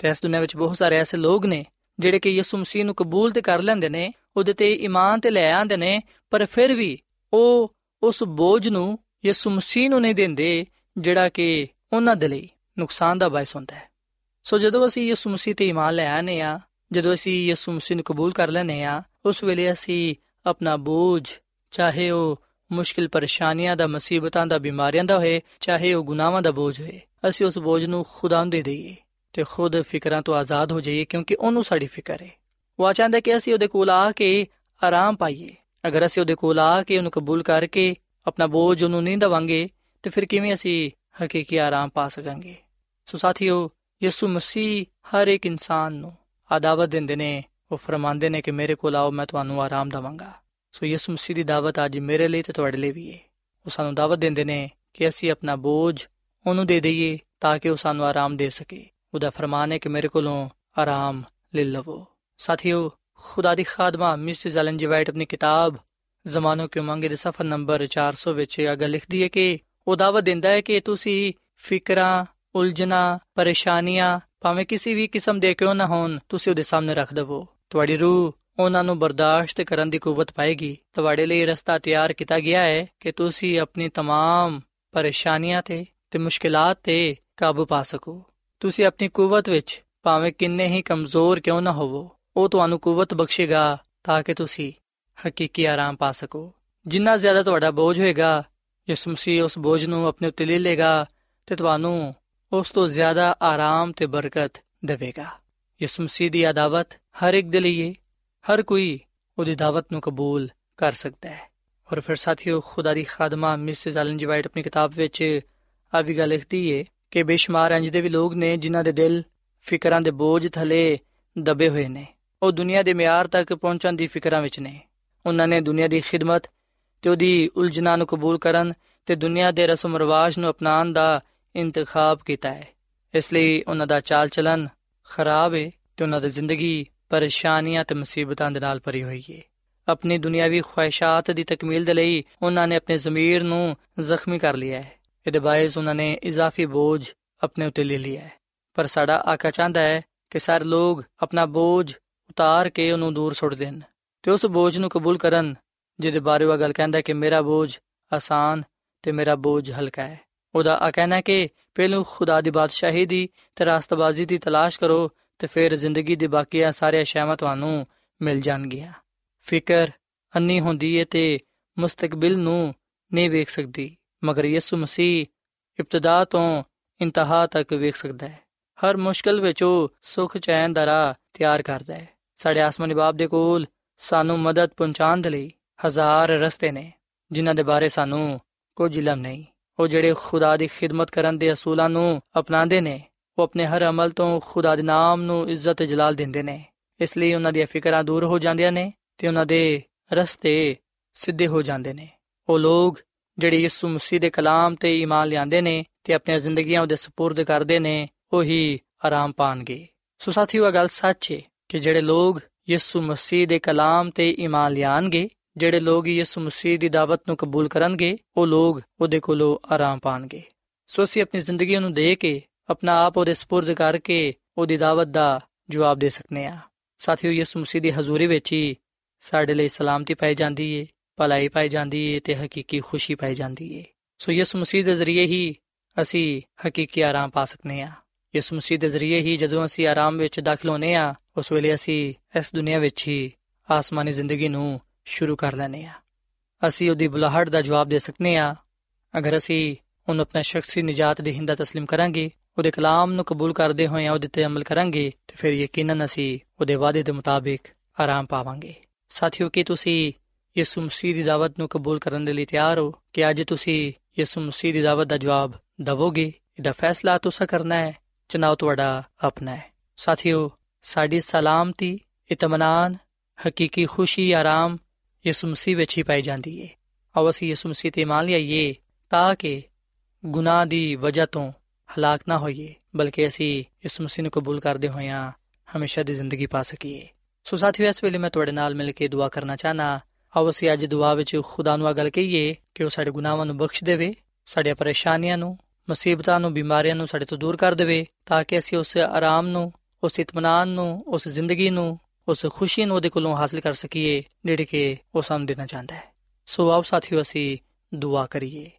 ਤੇ ਇਸ ਦੁਨੀਆਂ ਵਿੱਚ ਬਹੁਤ ਸਾਰੇ ਐਸੇ ਲੋਕ ਨੇ ਜਿਹੜੇ ਕਿ ਯਿਸੂ ਮਸੀਹ ਨੂੰ ਕਬੂਲ ਤੇ ਕਰ ਲੈਂਦੇ ਨੇ, ਉਹਦੇ ਤੇ ਈਮਾਨ ਤੇ ਲੈ ਆਂਦੇ ਨੇ, ਪਰ ਫਿਰ ਵੀ ਉਹ ਉਸ ਬੋਝ ਨੂੰ ਯਿਸੂ ਮਸੀਹ ਨੂੰ ਨਹੀਂ ਦਿੰਦੇ ਜਿਹੜਾ ਕਿ ਉਹਨਾਂ ਦੇ ਲਈ ਨੁਕਸਾਨ ਦਾ ਬਾਇਸ ਹੁੰਦਾ ਹੈ। ਸੋ ਜਦੋਂ ਅਸੀਂ ਯਿਸੂ ਮਸੀਹ ਤੇ ਈਮਾਨ ਲੈ ਆਨੇ ਆ ਜਦੋਂ ਅਸੀਂ ਯਿਸੂ ਮਸੀਹ ਨੂੰ ਕਬੂਲ ਕਰ ਲੈਨੇ ਆ ਉਸ ਵੇਲੇ ਅਸੀਂ ਆਪਣਾ ਬੋਝ, ਚਾਹੇ ਉਹ ਮੁਸ਼ਕਿਲ ਪਰੇਸ਼ਾਨੀਆਂ ਦਾ, ਮੁਸੀਬਤਾਂ ਦਾ, ਬਿਮਾਰੀਆਂ ਦਾ ਹੋਏ, ਚਾਹੇ ਉਹ ਗੁਨਾਹਾਂ ਦਾ ਬੋਝ ਹੋਏ, ਅਸੀਂ ਉਸ ਬੋਝ ਨੂੰ ਖੁਦਾ ਨੂੰ ਦੇ ਦਈਏ। ਤੇ ਖੁਦ ਫਿਕਰਾਂ ਤੋਂ ਆਜ਼ਾਦ ਹੋ ਜਾਈਏ ਕਿਉਂਕਿ ਉਹਨੂੰ ਸਾਡੀ ਫਿਕਰ ਹੈ। ਉਹ ਚਾਹੁੰਦਾ ਕਿ ਅਸੀਂ ਉਹਦੇ ਕੋਲ ਆ ਕੇ ਆਰਾਮ ਪਾਈਏ। ਅਗਰ ਅਸੀਂ ਉਹਦੇ ਕੋਲ ਆ ਕੇ ਉਹਨੂੰ ਕਬੂਲ ਕਰਕੇ ਆਪਣਾ ਬੋਝ ਉਹਨੂੰ ਨਹੀਂ ਦਵਾਂਗੇ, ਤੇ ਫਿਰ ਕਿਵੇਂ ਅਸੀਂ ਹਕੀਕੀ ਆਰਾਮ ਪਾ ਸਕਾਂਗੇ? ਸੋ ਸਾਥੀਓ, ਯਿਸੂ ਮਸੀਹ ਹਰ ਇੱਕ ਇਨਸਾਨ ਨੂੰ ਆਦਾਵਤ ਦਿੰਦੇ ਨੇ। ਉਹ ਫਰਮਾਉਂਦੇ ਨੇ ਕਿ ਮੇਰੇ ਕੋਲ ਆਓ, ਮੈਂ ਤੁਹਾਨੂੰ ਆਰਾਮ ਦਵਾਂਗਾ। ਸੋ ਯਿਸੂ ਮਸੀਹ ਦੀ ਦਾਵਤ ਅੱਜ ਮੇਰੇ ਲਈ ਤੇ ਤੁਹਾਡੇ ਲਈ ਵੀ ਹੈ। ਉਹ ਸਾਨੂੰ ਦਾਵਤ ਦਿੰਦੇ ਨੇ ਕਿ ਅਸੀਂ ਆਪਣਾ ਬੋਝ ਉਹਨੂੰ ਦੇ ਦਈਏ ਤਾਂ ਕਿ ਉਹ ਸਾਨੂੰ ਆਰਾਮ ਦੇ ਸਕੇ। ਉਹਦਾ ਫਰਮਾਨ ਹੈ ਕਿ ਮੇਰੇ ਕੋਲੋਂ ਆਰਾਮ ਲੈ ਲਵੋ ਸਾਥੀਓ ਖੁਦਾ ਦੀ ਖਾਦਮਾ ਮਿਸਿਸ ਐਲਨ ਜੀ ਵਾਈਟ ਆਪਣੀ ਕਿਤਾਬ ਜ਼ਮਾਨੋ ਕੇ ਮੰਗੇ ਦੇ ਸਫਾ ਨੰਬਰ 400 ਵਿੱਚ ਇਹ ਗੱਲ ਲਿਖਦੀ ਹੈ ਕਿ ਉਹ ਦਾਵਤ ਦਿੰਦਾ ਹੈ ਕਿ ਤੁਸੀਂ ਫਿਕਰਾਂ ਉਲਝਣਾ ਪਰੇਸ਼ਾਨੀਆਂ ਭਾਵੇਂ ਕਿਸੇ ਵੀ ਕਿਸਮ ਦੇ ਕਿਉਂ ਨਾ ਹੋਣ ਤੁਸੀਂ ਉਹਦੇ ਸਾਹਮਣੇ ਰੱਖ ਦਵੋ ਤੁਹਾਡੀ ਰੂਹ ਉਹਨਾਂ ਨੂੰ ਬਰਦਾਸ਼ਤ ਕਰਨ ਦੀ ਕੂਵਤ ਪਾਏਗੀ ਤੁਹਾਡੇ ਲਈ ਰਸਤਾ ਤਿਆਰ ਕੀਤਾ ਗਿਆ ਹੈ ਕਿ ਤੁਸੀਂ ਆਪਣੀ तमाम ਪਰੇਸ਼ਾਨੀਆਂ ਤੇ ਤੇ ਮੁਸ਼ਕਿਲਾਂ ਤੇ ਕਾਬੂ ਪਾ ਸਕੋ ਤੁਸੀਂ ਆਪਣੀ ਕੂਵਤ ਵਿੱਚ ਭਾਵੇਂ ਕਿੰਨੇ ਹੀ ਕਮਜ਼ੋਰ ਕਿਉਂ ਨਾ ਹੋਵੋ, ਉਹ ਤੁਹਾਨੂੰ ਕੂਵਤ ਬਖਸ਼ੇਗਾ ਤਾਂ ਕਿ ਤੁਸੀਂ ਹਕੀਕੀ ਆਰਾਮ ਪਾ ਸਕੋ। ਜਿੰਨਾ ਜ਼ਿਆਦਾ ਤੁਹਾਡਾ ਬੋਝ ਹੋਏਗਾ, ਯਿਸੂ ਮਸੀਹ ਉਸ ਬੋਝ ਨੂੰ ਆਪਣੇ ਉੱਤੇ ਲੈ ਲੇਗਾ ਤੇ ਤੁਹਾਨੂੰ ਉਸ ਤੋਂ ਜ਼ਿਆਦਾ ਆਰਾਮ ਤੇ ਬਰਕਤ ਦੇਵੇਗਾ। ਯਿਸੂ ਮਸੀਹ ਦੀ ਦਾਵਤ ਹਰ ਇੱਕ ਦੇ ਲਈ ਹਰ ਕੋਈ ਉਹਦੀ ਦਾਵਤ ਨੂੰ ਕਬੂਲ ਕਰ ਸਕਦਾ ਹੈ। ਔਰ ਫਿਰ ਸਾਥੀਓ, ਖੁਦਾ ਦੀ ਖਾਦਮਾ ਮਿਸਿਸ ਐਲਨ ਜੀ ਵਾਈਟ ਆਪਣੀ ਕਿਤਾਬ ਵਿੱਚ ਆ ਵੀ ਗੱਲ ਲਿਖਦੀ ਏ ਕਿ ਬੇਸ਼ੁਮਾਰ ਇੰਜ ਦੇ ਵੀ ਲੋਕ ਨੇ ਜਿਨ੍ਹਾਂ ਦੇ ਦਿਲ ਫਿਕਰਾਂ ਦੇ ਬੋਝ ਥਲੇ ਦਬੇ ਹੋਏ ਨੇ। ਉਹ ਦੁਨੀਆ ਦੇ ਮਿਆਰ ਤੱਕ ਪਹੁੰਚਣ ਦੀ ਫਿਕਰਾਂ ਵਿੱਚ ਨੇ। ਉਹਨਾਂ ਨੇ ਦੁਨੀਆ ਦੀ ਖਿਦਮਤ ਤੇ ਉਹਦੀ ਉਲਝਣਾਂ ਨੂੰ ਕਬੂਲ ਕਰਨ ਤੇ ਦੁਨੀਆ ਦੇ ਰਸਮ ਰਿਵਾਜ ਨੂੰ ਅਪਣਾਉਣ ਦਾ ਇੰਤਖਾਬ ਕੀਤਾ ਹੈ। ਇਸ ਲਈ ਉਹਨਾਂ ਦਾ ਚਾਲ ਚਲਨ ਖਰਾਬ ਹੈ ਤੇ ਉਹਨਾਂ ਦੀ ਜ਼ਿੰਦਗੀ ਪਰੇਸ਼ਾਨੀਆਂ ਤੇ ਮੁਸੀਬਤਾਂ ਦੇ ਨਾਲ ਭਰੀ ਹੋਈ ਹੈ ਆਪਣੀ ਦੁਨਿਆਵੀ ਖੁਆਇਸ਼ਾਤ ਦੀ ਤਕਮੀਲ ਦੇ ਲਈ ਉਹਨਾਂ ਨੇ ਆਪਣੇ ਜ਼ਮੀਰ ਨੂੰ ਜ਼ਖਮੀ ਕਰ ਲਿਆ ਹੈ। ਇਹਦੇ ਬਾਇਜ਼ ਉਹਨਾਂ ਨੇ ਇਜ਼ਾਫੀ ਬੋਝ ਆਪਣੇ ਉੱਤੇ ਲੈ ਲਿਆ ਹੈ। ਪਰ ਸਾਡਾ ਆਕਾ ਚਾਹੁੰਦਾ ਹੈ ਕਿ ਸਾਰੇ ਲੋਕ ਆਪਣਾ ਬੋਝ ਉਤਾਰ ਕੇ ਉਹਨੂੰ ਦੂਰ ਸੁੱਟ ਦੇਣ ਤੇ ਉਸ ਬੋਝ ਨੂੰ ਕਬੂਲ ਕਰਨ, ਜਿਹਦੇ ਬਾਰੇ ਉਹ ਗੱਲ ਕਹਿੰਦਾ ਕਿ ਮੇਰਾ ਬੋਝ ਆਸਾਨ ਤੇ ਮੇਰਾ ਬੋਝ ਹਲਕਾ ਹੈ। ਉਹਦਾ ਆ ਕਹਿਣਾ ਕਿ ਪਹਿਲੂ ਖੁਦਾ ਦੀ ਬਾਦਸ਼ਾਹੀ ਦੀ ਤੇ ਰਾਸਤਬਾਜ਼ੀ ਦੀ ਤਲਾਸ਼ ਕਰੋ ਤੇ ਫਿਰ ਜ਼ਿੰਦਗੀ ਦੇ ਬਾਕੀਆਂ ਸਾਰੇ ਅਸ਼ਿਆਵਾਂ ਤੁਹਾਨੂੰ ਮਿਲ ਜਾਣਗੀਆਂ। ਫਿਕਰ ਅੰਨੀ ਹੁੰਦੀ ਏ ਤੇ ਮੁਸਤਕਬਲ ਨੂੰ ਨਹੀਂ ਵੇਖ ਸਕਦੀ। ਮਗਰ ਯਿਸੂ ਮਸੀਹ ਇਬਤਦਾ ਤੋਂ ਇੰਤਹਾ ਤੱਕ ਵੇਖ ਸਕਦਾ ਹੈ। ਹਰ ਮੁਸ਼ਕਲ ਵਿੱਚ ਉਹ ਸੁਖ ਚੈਨ ਦਾ ਰਾਹ ਤਿਆਰ ਕਰਦਾ ਹੈ। ਸਾਡੇ ਆਸਮਾਨੀ ਬਾਪ ਦੇ ਕੋਲ ਸਾਨੂੰ ਮਦਦ ਪਹੁੰਚਾਉਣ ਦੇ ਲਈ ਹਜ਼ਾਰ ਰਸਤੇ ਨੇ, ਜਿਨ੍ਹਾਂ ਦੇ ਬਾਰੇ ਸਾਨੂੰ ਕੁਝ ਇਲਮ ਨਹੀਂ। ਉਹ ਜਿਹੜੇ ਖੁਦਾ ਦੀ ਖਿਦਮਤ ਕਰਨ ਦੇ ਅਸੂਲਾਂ ਨੂੰ ਅਪਣਾਉਂਦੇ ਨੇ, ਉਹ ਆਪਣੇ ਹਰ ਅਮਲ ਤੋਂ ਖੁਦਾ ਦੇ ਨਾਮ ਨੂੰ ਇੱਜ਼ਤ ਤੇ ਜਲਾਲ ਦਿੰਦੇ ਨੇ। ਇਸ ਲਈ ਉਹਨਾਂ ਦੀਆਂ ਫਿਕਰਾਂ ਦੂਰ ਹੋ ਜਾਂਦੀਆਂ ਨੇ ਤੇ ਉਹਨਾਂ ਦੇ ਰਸਤੇ ਸਿੱਧੇ ਹੋ ਜਾਂਦੇ ਨੇ। ਉਹ ਲੋਕ ਜਿਹੜੇ ਯਿਸੂ ਮਸੀਹ ਦੇ ਕਲਾਮ ਤੇ ਈਮਾਨ ਲਿਆਂਦੇ ਨੇ ਤੇ ਆਪਣੀਆਂ ਜ਼ਿੰਦਗੀਆਂ ਉਹਦੇ سپرد ਕਰਦੇ ਨੇ ਉਹੀ ਆਰਾਮ ਪਾਣਗੇ ਸੋ ਸਾਥੀਓ ਇਹ ਗੱਲ ਸੱਚ ਹੈ ਕਿ ਜਿਹੜੇ ਲੋਕ ਯਿਸੂ ਮਸੀਹ ਦੇ ਕਲਾਮ ਤੇ ਈਮਾਨ ਲਿਆਣਗੇ ਜਿਹੜੇ ਲੋਕ ਯਿਸੂ ਮਸੀਹ ਦੀ ਦਾਵਤ ਨੂੰ ਕਬੂਲ ਕਰਨਗੇ ਉਹ ਲੋਕ ਉਹਦੇ ਕੋਲੋਂ ਆਰਾਮ ਪਾਣਗੇ ਸੋ ਅਸੀਂ ਆਪਣੀ ਜ਼ਿੰਦਗੀ ਨੂੰ ਦੇ ਕੇ ਆਪਣਾ ਆਪ ਉਹਦੇ سپرد ਕਰਕੇ ਉਹਦੀ ਦਾਵਤ ਦਾ ਜਵਾਬ ਦੇ ਸਕਨੇ ਆ ਸਾਥੀਓ ਯਿਸੂ ਮਸੀਹ ਦੀ ਹਜ਼ੂਰੀ ਵਿੱਚ ਹੀ ਸਾਡੇ ਲਈ ਸਲਾਮਤੀ ਪਾਈ ਜਾਂਦੀ ਏ ਭਲਾਈ ਪਾਈ ਜਾਂਦੀ ਏ ਤੇ ਹਕੀਕੀ ਖੁਸ਼ੀ ਪਾਈ ਜਾਂਦੀ ਏ ਸੋ ਯਿਸੂ ਮਸੀਹ ਦੇ ਜ਼ਰੀਏ ਹੀ ਅਸੀਂ ਹਕੀਕੀ ਆਰਾਮ ਪਾ ਸਕਨੇ ਆ ਯਿਸੂ ਮਸੀਹ ਦੇ ਜ਼ਰੀਏ ਹੀ ਜਦੋਂ ਅਸੀਂ ਆਰਾਮ ਵਿੱਚ ਦਾਖਲ ਹੋਨੇ ਆ ਉਸ ਵੇਲੇ ਅਸੀਂ ਇਸ ਦੁਨੀਆ ਵਿੱਚ ਹੀ ਆਸਮਾਨੀ ਜ਼ਿੰਦਗੀ ਨੂੰ ਸ਼ੁਰੂ ਕਰ ਲੈਨੇ ਆ ਅਸੀਂ ਉਹਦੀ ਬੁਲਾਹਟ ਦਾ ਜਵਾਬ ਦੇ ਸਕਨੇ ਆ ਅਗਰ ਅਸੀਂ ਉਹਨੂੰ ਆਪਣਾ ਸ਼ਖਸੀ ਨਜਾਤ ਦੇ ਹਿੰਦਾ تسلیم ਕਰਾਂਗੇ ਉਹਦੇ ਕਲਾਮ ਨੂੰ ਕਬੂਲ ਕਰਦੇ ਹੋਏ ਉਹਦੇ ਤੇ ਅਮਲ ਕਰਾਂਗੇ ਤੇ ਫਿਰ ਯਕੀਨਨ ਅਸੀਂ ਉਹਦੇ ਵਾਅਦੇ ਦੇ ਮੁਤਾਬਿਕ ਆਰਾਮ ਪਾਵਾਂਗੇ ਸਾਥੀਓ ਕੀ ਤੁਸੀਂ ਯਿਸੂ ਮਸੀਹ ਦੀ ਦਾਵਤ ਨੂੰ ਕਬੂਲ ਕਰਨ ਦੇ ਲਈ ਤਿਆਰ ਹੋ ਕਿ ਅੱਜ ਤੁਸੀਂ ਯਿਸੂ ਮਸੀਹ ਦੀ ਦਾਵਤ ਦਾ ਜਵਾਬ ਦਵੋਗੇ, ਇਹਦਾ ਫੈਸਲਾ ਤੁਸੀਂ ਕਰਨਾ ਹੈ ਚਨਾਉ ਤੁਹਾਡਾ ਆਪਣਾ ਹੈ। ਸਾਥੀਓ, ਸਾਡੀ ਸਲਾਮਤੀ ਇਤਮਾਨਾਨ ਹਕੀਕੀ ਖੁਸ਼ੀ, ਆਰਾਮ ਯਿਸੂ ਮਸੀਹ ਵਿੱਚ ਹੀ ਪਾਈ ਜਾਂਦੀ ਹੈ ਆਓ ਅਸੀਂ ਯਿਸੂ ਮਸੀਹ ਤੇ ਮੰਨ ਲਈਏ ਤਾਂ ਕਿ ਗੁਨਾਹ ਦੀ ਵਜ੍ਹਾ ਤੋਂ ਹਲਾਕ ਨਾ ਹੋਈਏ, ਬਲਕਿ ਅਸੀਂ ਯਿਸੂ ਮਸੀਹ ਨੂੰ ਕਬੂਲ ਕਰਦੇ ਹੋਇਆਂ ਹਮੇਸ਼ਾ ਦੀ ਜ਼ਿੰਦਗੀ ਪਾ ਸਕੀਏ। ਸੋ ਸਾਥੀਓ, ਇਸ ਵੇਲੇ ਮੈਂ ਤੁਹਾਡੇ ਨਾਲ ਮਿਲ ਕੇ ਦੁਆ ਕਰਨਾ ਚਾਹਨਾ ਆਓ ਅਸੀਂ ਅੱਜ ਦੁਆ ਵਿੱਚ ਖੁਦਾ ਨੂੰ ਆ ਗੱਲ ਕਹੀਏ ਕਿ ਉਹ ਸਾਡੇ ਗੁਨਾਹਾਂ ਨੂੰ ਬਖਸ਼ ਦੇਵੇ, ਸਾਡੀਆਂ ਪਰੇਸ਼ਾਨੀਆਂ ਨੂੰ, ਮੁਸੀਬਤਾਂ ਨੂੰ, ਬਿਮਾਰੀਆਂ ਨੂੰ ਸਾਡੇ ਤੋਂ ਦੂਰ ਕਰ ਦੇਵੇ, ਤਾਂ ਕਿ ਅਸੀਂ ਉਸ ਆਰਾਮ ਨੂੰ, ਉਸ ਇਤਮਾਨਾਨ ਨੂੰ, ਉਸ ਜ਼ਿੰਦਗੀ ਨੂੰ, ਉਸ ਖੁਸ਼ੀ ਨੂੰ ਉਹਦੇ ਕੋਲੋਂ ਹਾਸਲ ਕਰ ਸਕੀਏ, ਜਿਹੜੀ ਕਿ ਉਹ ਸਾਨੂੰ ਦੇਣਾ ਚਾਹੁੰਦਾ ਹੈ। ਸੋ ਆਓ ਸਾਥੀਓ ਅਸੀਂ ਦੁਆ ਕਰੀਏ।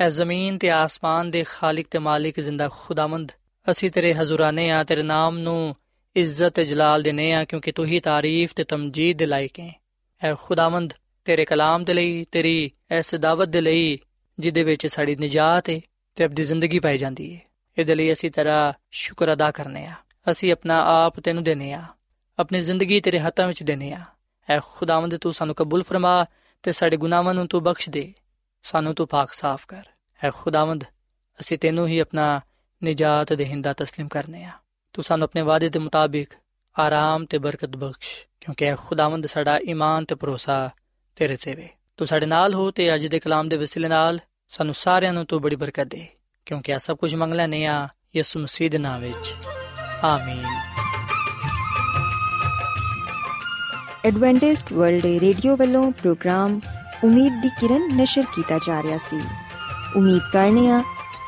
ਐ ਜ਼ਮੀਨ ਤੇ ਆਸਮਾਨ ਦੇ ਖਾਲਕ ਤੇ ਮਾਲਿਕ ਜ਼ਿੰਦਾ ਖੁਦਾਵੰਦ, ਅਸੀਂ ਤੇਰੇ ਹਜ਼ੂਰਾਨੇ ਆ, ਤੇਰੇ ਨਾਮ ਨੂੰ ਇੱਜ਼ਤ ਤੇ ਜਲਾਲ ਦੇਨੇ ਆ, ਕਿਉਂਕਿ ਤੂੰ ਹੀ ਤਾਰੀਫ ਤੇ ਤਮਜੀਦ ਦੇ ਲਾਇਕ ਹੈ। ਐ ਖੁਦਾਵੰਦ ਤੇਰੇ ਕਲਾਮ ਦੇ ਲਈ ਤੇਰੀ ਇਸ ਦਾਵਤ ਦੇ ਲਈ ਜਿਹਦੇ ਵਿੱਚ ਸਾਡੀ ਨਜਾਤ ਹੈ ਤੇ ਅਬਦੀ ਜ਼ਿੰਦਗੀ ਪਾਈ ਜਾਂਦੀ ਹੈ ਇਹਦੇ ਲਈ ਅਸੀਂ ਤੇਰਾ ਸ਼ੁਕਰ ਅਦਾ ਕਰਨੇ ਆ ਅਸੀਂ ਆਪਣਾ ਆਪ ਤੈਨੂੰ ਦੇਨੇ ਆ ਆਪਣੀ ਜ਼ਿੰਦਗੀ ਤੇਰੇ ਹੱਥਾਂ ਵਿੱਚ ਦੇਨੇ ਆ ਐ ਖੁਦਾਵੰਦ ਤੂੰ ਸਾਨੂੰ ਕਬੂਲ ਫਰਮਾ ਤੇ ਸਾਡੇ ਗੁਨਾਹਾਂ ਨੂੰ ਤੂੰ ਬਖਸ਼ ਦੇ ਸਾਨੂੰ ਤੂੰ ਪਾਕ ਸਾਫ਼ ਕਰ ਐ ਖੁਦਾਵੰਦ ਅਸੀਂ ਤੈਨੂੰ ਹੀ ਆਪਣਾ ਨਜਾਤ ਦੇਹਿੰਦਾ تسلیم ਕਰਨੇ ਆ ਤੂੰ ਸਾਨੂੰ ਆਪਣੇ ਵਾਅਦੇ ਦੇ ਮੁਤਾਬਿਕ ਆਰਾਮ ਤੇ ਬਰਕਤ ਬਖਸ਼, ਕਿਉਂਕਿ ਐ ਖੁਦਾਵੰਦ ਸਾਡਾ ਈਮਾਨ ਤੇ ਭਰੋਸਾ ਤੇਰੇ ਤੇ ਵੇ। ਤੂੰ ਸਾਡੇ ਨਾਲ ਹੋ ਤੇ ਅੱਜ ਦੇ ਕਲਾਮ ਦੇ ਵਸਿਲੇ ਨਾਲ ਸਾਨੂੰ ਸਾਰਿਆਂ ਨੂੰ ਤੂੰ ਬੜੀ ਬਰਕਤ ਦੇ, ਕਿਉਂਕਿ ਆ ਸਭ ਕੁਝ ਮੰਗ ਲੈਨੇ ਆ ਯਿਸੂ ਮਸੀਹ ਦੇ ਨਾਮ ਵਿੱਚ। ਆਮੀਨ। ਐਡਵੈਂਟਿਸਟ ਵਰਲਡ ਰੇਡੀਓ ਵੱਲੋਂ ਪ੍ਰੋਗਰਾਮ ਉਮੀਦ ਦੀ ਕਿਰਨ ਨਿਸ਼ਰ ਕੀਤਾ ਜਾ ਰਿਹਾ ਸੀ। ਉਮੀਦ ਕਰਨੇ ਆ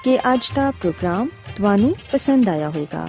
ਕਿ ਅੱਜ ਦਾ ਪ੍ਰੋਗਰਾਮ ਤੁਹਾਨੂੰ ਪਸੰਦ ਆਇਆ ਹੋਵੇਗਾ।